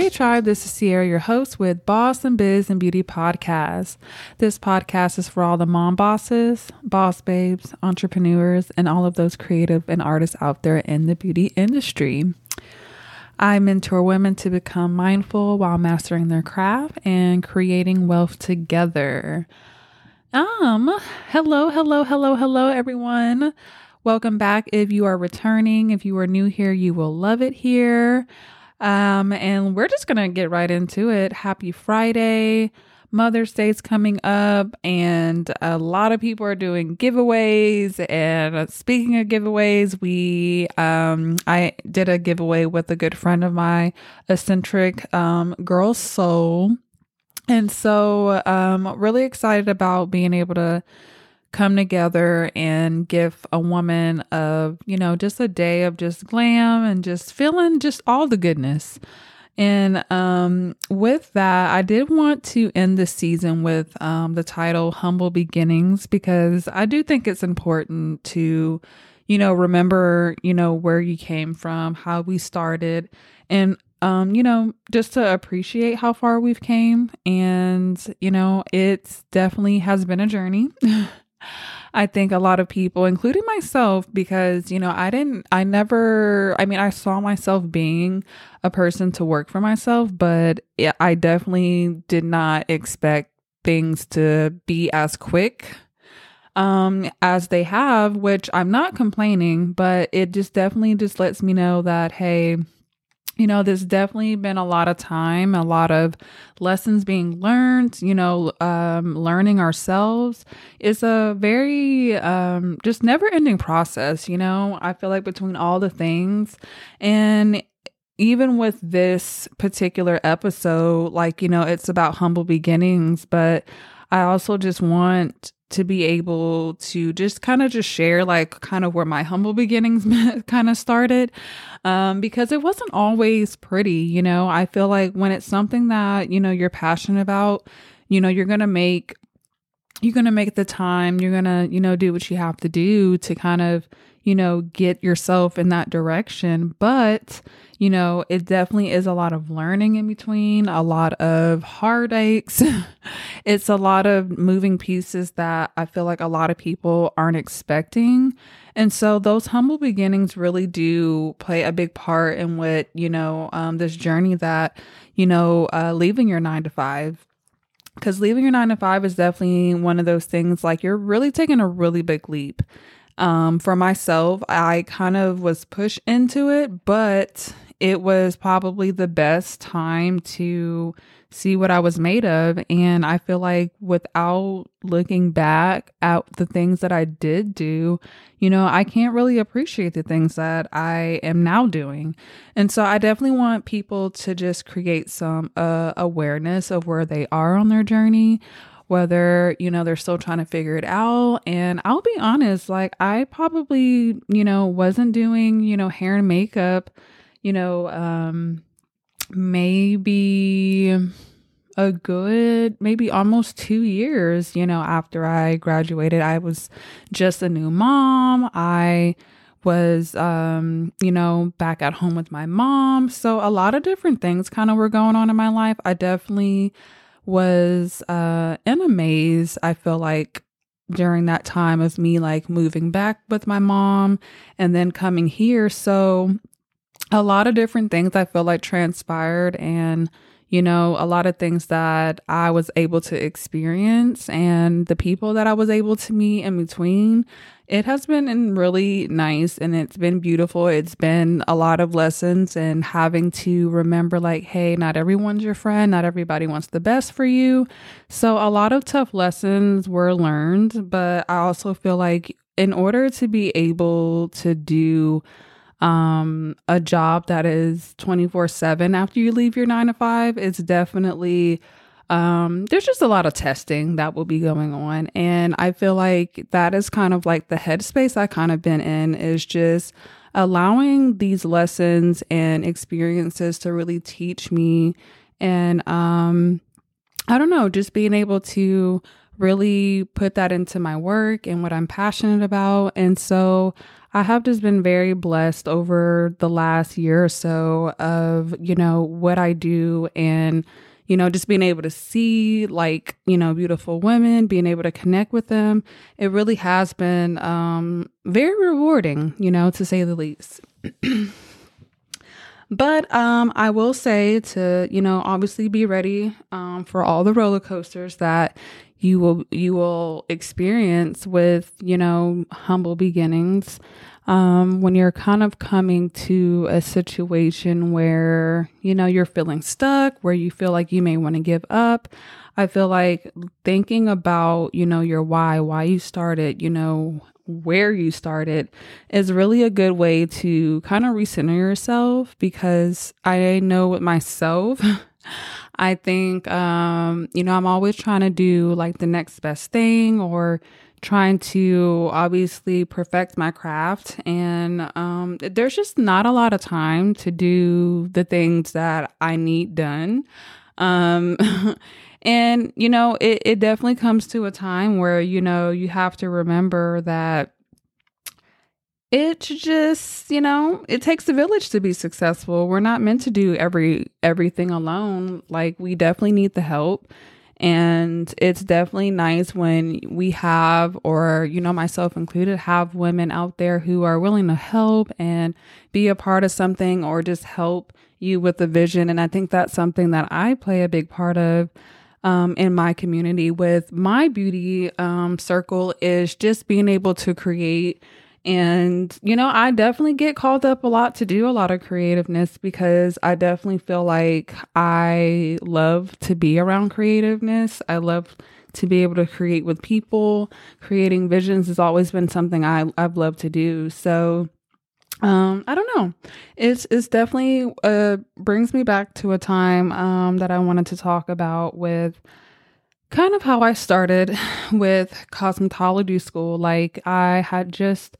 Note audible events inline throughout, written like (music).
Hey Tribe, this is Sierra, your host with Boss and Biz and Beauty Podcast. This podcast is for all the mom bosses, boss babes, entrepreneurs, and all of those creative and artists out there in the beauty industry. I mentor women to become mindful while mastering their craft and creating wealth together. Um, hello, hello, hello, hello, everyone. Welcome back. If you are returning, if you are new here, you will love it here. Um, and we're just gonna get right into it. Happy Friday. Mother's Day's coming up, and a lot of people are doing giveaways. And speaking of giveaways, we um, I did a giveaway with a good friend of mine, eccentric um, girl soul, and so um, really excited about being able to come together and give a woman of, you know, just a day of just glam and just feeling just all the goodness. And um, with that, I did want to end the season with um, the title Humble Beginnings because I do think it's important to, you know, remember, you know, where you came from, how we started, and um, you know, just to appreciate how far we've came. And, you know, it's definitely has been a journey. (laughs) I think a lot of people, including myself, because, you know, I didn't, I never, I mean, I saw myself being a person to work for myself, but I definitely did not expect things to be as quick um as they have which i'm not complaining but it just definitely just lets me know that hey you know, there's definitely been a lot of time, a lot of lessons being learned, you know, um, learning ourselves is a very um, just never ending process, you know. I feel like between all the things and even with this particular episode, like, you know, it's about humble beginnings, but I also just want to be able to just kind of just share like kind of where my humble beginnings (laughs) kind of started um because it wasn't always pretty you know? I feel like when it's something that you know you're passionate about you know you're to make you're to make the time you're to you know do what you have to do to kind of you know get yourself in that direction but you know, it definitely is a lot of learning in between, a lot of heartaches. (laughs) it's a lot of moving pieces that I feel like a lot of people aren't expecting. And so those humble beginnings really do play a big part in what, you know, um, this journey that, you know, uh, leaving your nine to five because leaving your nine to five is definitely one of those things like you're really taking a really big leap. Um, for myself, I kind of was pushed into it, but it was probably the best time to see what I was made of. And I feel like without looking back at the things that I did do, you know, I can't really appreciate the things that I am now doing. And so I definitely want people to just create some uh, awareness of where they are on their journey. Whether, you know, they're still trying to figure it out. And I'll be honest, like, I probably, you know, wasn't doing, you know, hair and makeup you know, um, maybe a good, maybe almost two years, you know, after I graduated. I was just a new mom. I was um you know back at home with my mom so a lot of different things kind of were going on in my life i definitely was uh in a maze i feel like during that time of me like moving back with my mom and then coming here so a lot of different things I feel like transpired and you know, a lot of things that I was able to experience and the people that I was able to meet in between. It has been really nice and it's been beautiful. It's been a lot of lessons and having to remember, like, hey, not everyone's your friend, not everybody wants the best for you. So, a lot of tough lessons were learned, but I also feel like in order to be able to do um, a job that is 24 7 after you leave your nine to five, it's definitely, um, there's just a lot of testing that will be going on. And I feel like that is kind of like the headspace I kind of been in is just allowing these lessons and experiences to really teach me. And, um, I don't know, just being able to really put that into my work and what I'm passionate about. And so I have just been very blessed over the last year or so of, you know, what I do and, you know, just being able to see like, you know, beautiful women, being able to connect with them. It really has been um, very rewarding, you know, to say the least. (clears throat) but um, I will say to, you know, obviously be ready um, for all the roller coasters that you will you will experience with you know humble beginnings um, when you're kind of coming to a situation where you know you're feeling stuck where you feel like you may want to give up. I feel like thinking about you know your why why you started you know where you started is really a good way to kind of recenter yourself because i know with myself (laughs) I think, um, you know, I'm always trying to do like the next best thing or trying to obviously perfect my craft. And um, there's just not a lot of time to do the things that I need done. Um, (laughs) and, you know, it, it definitely comes to a time where, you know, you have to remember that it just you know it takes a village to be successful. We're not meant to do every everything alone. Like we definitely need the help. And it's definitely nice when we have or you know myself included have women out there who are willing to help and be a part of something or just help you with the vision. And i think that's something that i play a big part of um, in my community. With my beauty um, circle is just being able to create and, you know, I definitely get called up a lot to do a lot of creativeness because I definitely feel like I love to be around creativeness. I love to be able to create with people. Creating visions has always been something I, I've loved to do. So, um, I don't know. It's it's definitely uh brings me back to a time um that I wanted to talk about with kind of how I started with cosmetology school. Like I had just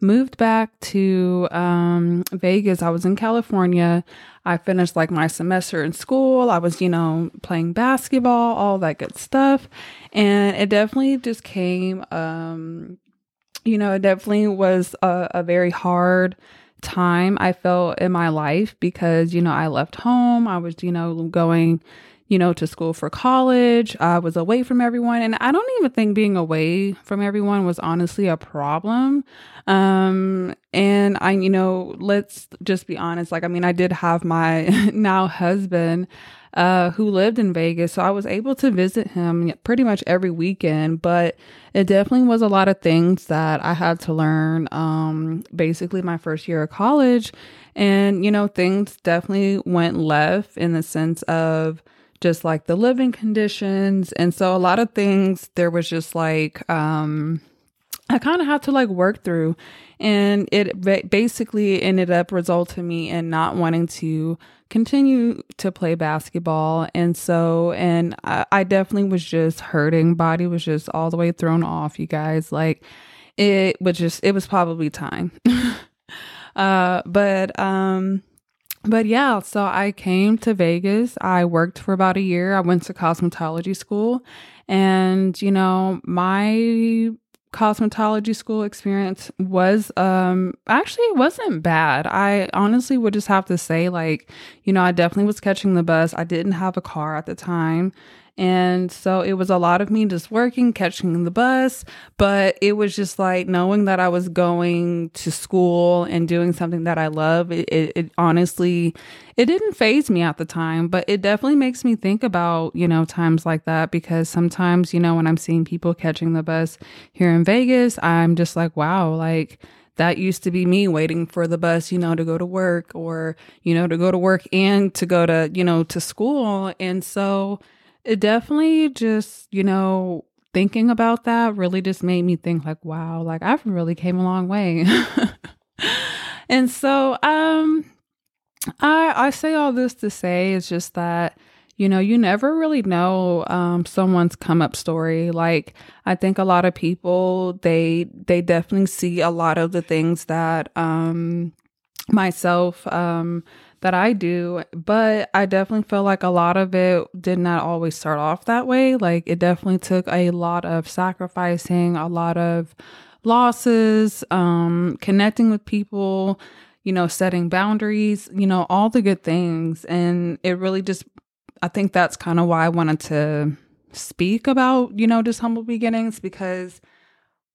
moved back to um, Vegas. I was in California. I finished like my semester in school. I was, you know, playing basketball, all that good stuff. And it definitely just came, um, you know, it definitely was a, a very hard time I felt in my life because, you know, I left home. I was, you know, going you know, to school for college. I was away from everyone. And I don't even think being away from everyone was honestly a problem. Um, and I, you know, let's just be honest. Like, I mean, I did have my (laughs) now husband, uh, who lived in Vegas. So I was able to visit him pretty much every weekend, but it definitely was a lot of things that I had to learn, um, basically my first year of college. And, you know, things definitely went left in the sense of, just like the living conditions. And so a lot of things there was just like, um, I kind of had to like work through. And it basically ended up resulting me in not wanting to continue to play basketball. And so, and I, I definitely was just hurting. Body was just all the way thrown off, you guys. Like, it was just, it was probably time. (laughs) uh, but, um, but yeah, so I came to Vegas. I worked for about a year. I went to cosmetology school. And, you know, my cosmetology school experience was um actually it wasn't bad. I honestly would just have to say like, you know, I definitely was catching the bus. I didn't have a car at the time. And so it was a lot of me just working, catching the bus, but it was just like knowing that I was going to school and doing something that I love. It, it, it honestly, it didn't phase me at the time, but it definitely makes me think about, you know, times like that because sometimes, you know, when I'm seeing people catching the bus here in Vegas, I'm just like, wow, like, that used to be me waiting for the bus, you know, to go to work or, you know, to go to work and to go to, you know, to school. And so it definitely just, you know, thinking about that really just made me think like, wow, like I've really came a long way. (laughs) and so um I I say all this to say is just that you know, you never really know um, someone's come up story. Like I think a lot of people they they definitely see a lot of the things that um, myself um, that I do, but I definitely feel like a lot of it did not always start off that way. Like it definitely took a lot of sacrificing, a lot of losses, um, connecting with people, you know, setting boundaries, you know, all the good things. And it really just, I think that's kind of why I wanted to speak about, you know, just humble beginnings because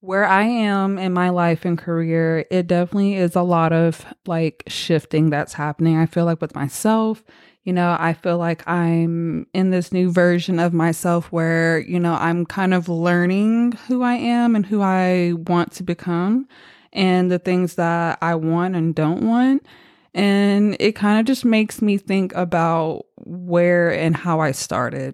where I am in my life and career, it definitely is a lot of like shifting that's happening. I feel like with myself, you know, I feel like I'm in this new version of myself where, you know, I'm kind of learning who I am and who I want to become and the things that I want and don't want. And it kind of just makes me think about where and how I started.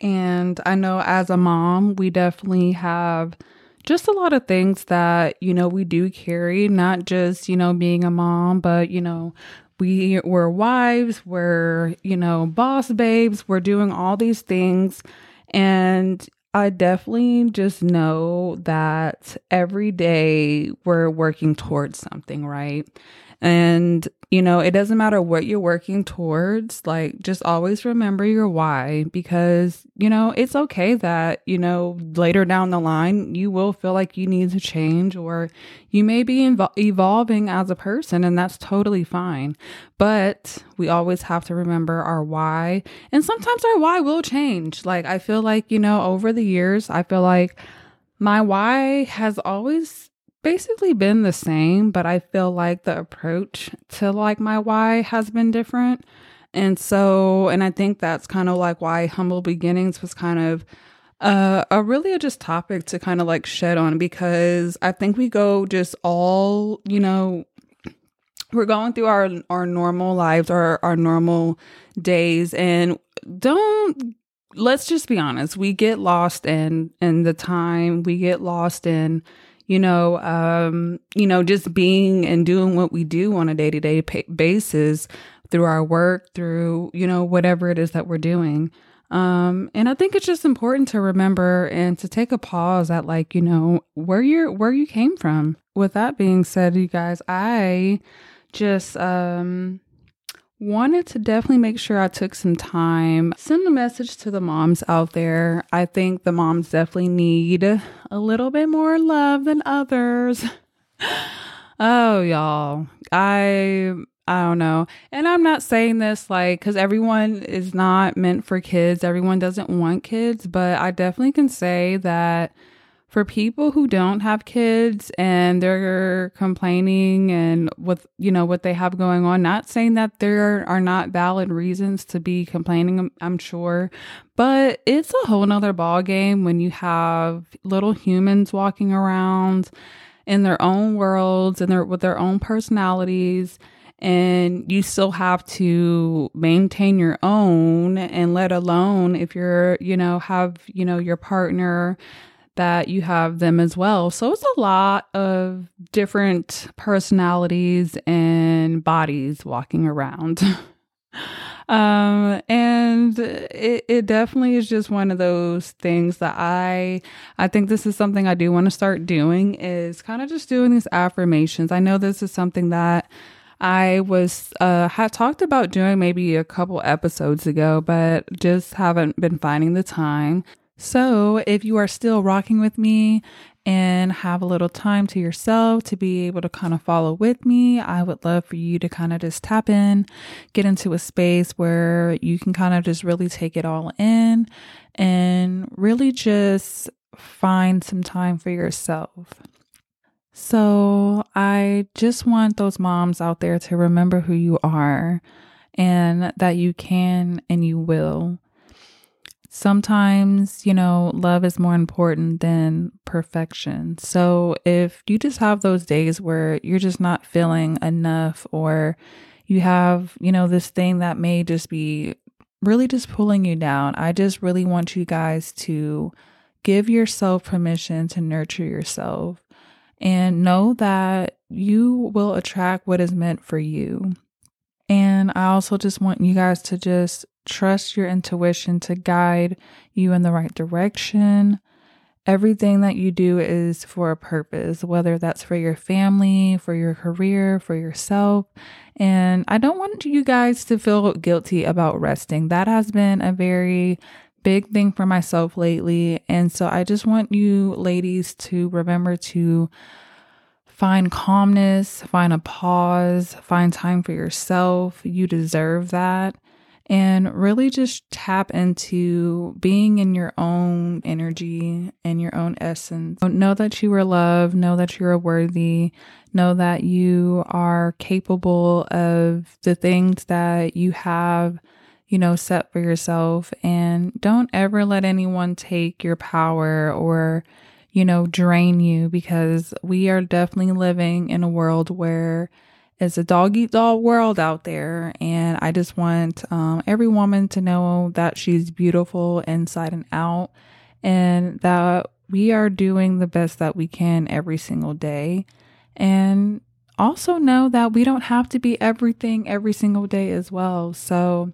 And I know as a mom, we definitely have just a lot of things that, you know, we do carry, not just, you know, being a mom, but, you know, we we're wives, we're, you know, boss babes, we're doing all these things. And I definitely just know that every day we're working towards something, right? And, you know, it doesn't matter what you're working towards, like, just always remember your why because, you know, it's okay that, you know, later down the line, you will feel like you need to change or you may be invo- evolving as a person, and that's totally fine. But we always have to remember our why. And sometimes our why will change. Like, I feel like, you know, over the years, I feel like my why has always basically been the same, but I feel like the approach to like my why has been different. And so, and I think that's kind of like why Humble Beginnings was kind of uh, a really just topic to kind of like shed on because I think we go just all, you know, we're going through our our normal lives or our normal days and don't let's just be honest we get lost in in the time we get lost in you know, um, you know, just being and doing what we do on a day to day basis through our work, through, you know, whatever it is that we're doing. Um, and I think it's just important to remember and to take a pause at like, you know, where you're, where you came from. With that being said, you guys, I just, um, wanted to definitely make sure I took some time, send a message to the moms out there. I think the moms definitely need a little bit more love than others. (laughs) oh, y'all. I I don't know. And I'm not saying this like cuz everyone is not meant for kids. Everyone doesn't want kids, but I definitely can say that for people who don't have kids and they're complaining and with you know what they have going on not saying that there are not valid reasons to be complaining i'm sure but it's a whole nother ball game when you have little humans walking around in their own worlds and their with their own personalities and you still have to maintain your own and let alone if you're you know have you know your partner that you have them as well. So it's a lot of different personalities and bodies walking around. (laughs) um and it, it definitely is just one of those things that i i think this is something i do want to start doing is kind of just doing these affirmations i know this is something that I was uh had talked about doing maybe a couple episodes ago, but just haven't been finding the time. So, if you are still rocking with me and have a little time to yourself to be able to kind of follow with me, I would love for you to kind of just tap in, get into a space where you can kind of just really take it all in and really just find some time for yourself. So, I just want those moms out there to remember who you are and that you can and you will sometimes, you know, love is more important than perfection. So if you just have those days where you're just not feeling enough or you have, you know, this thing that may just be really just pulling you down, I just really want you guys to give yourself permission to nurture yourself and know that you will attract what is meant for you. And I also just want you guys to just Trust your intuition to guide you in the right direction. Everything that you do is for a purpose, whether that's for your family, for your career, for yourself. And I don't want you guys to feel guilty about resting. That has been a very big thing for myself lately. And so I just want you ladies to remember to find calmness, find a pause, find time for yourself. You deserve that. And really just tap into being in your own energy and your own essence. Know that you are loved, know that you are worthy, know that you are capable of the things that you have you know, set for yourself. And don't ever let anyone take your power or, you know, drain you because we are definitely living in a world where it's a dog eat dog world out there. And I just want um, every woman to know that she's beautiful inside and out and that we are doing the best that we can every single day. And also know that we don't have to be everything every single day as well. So,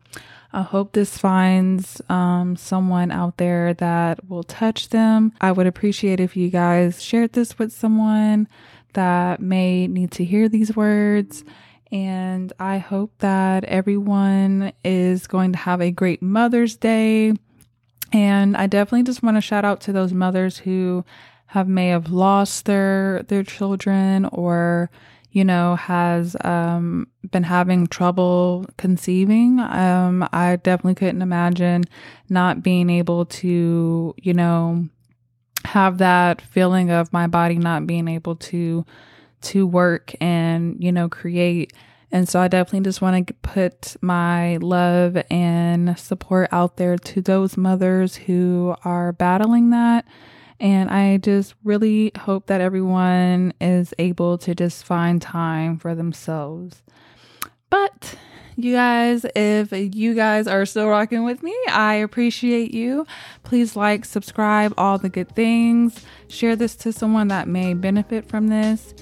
I hope this finds um, someone out there that will touch them. I would appreciate if you guys shared this with someone that may need to hear these words. And I hope that everyone is going to have a great Mother's Day. And I definitely just want to shout out to those mothers who have may have lost their their children or you know, has um, been having trouble conceiving. Um, I definitely couldn't imagine not being able to, you know, have that feeling of my body not being able to to work and you know create and so i definitely just want to put my love and support out there to those mothers who are battling that and I just really hope that everyone is able to just find time for themselves. But you guys, if you guys are still rocking with me, I appreciate you. Please like, subscribe, all the good things. Share this to someone that may benefit from this.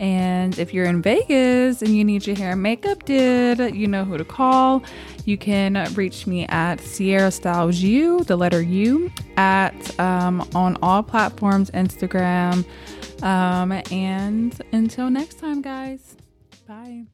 And if you're in Vegas and you need your hair and makeup did, you know who to call. You can reach me at Sierra Styles U, the letter U, at um, on all platforms, Instagram. Um, and until next time, guys, bye.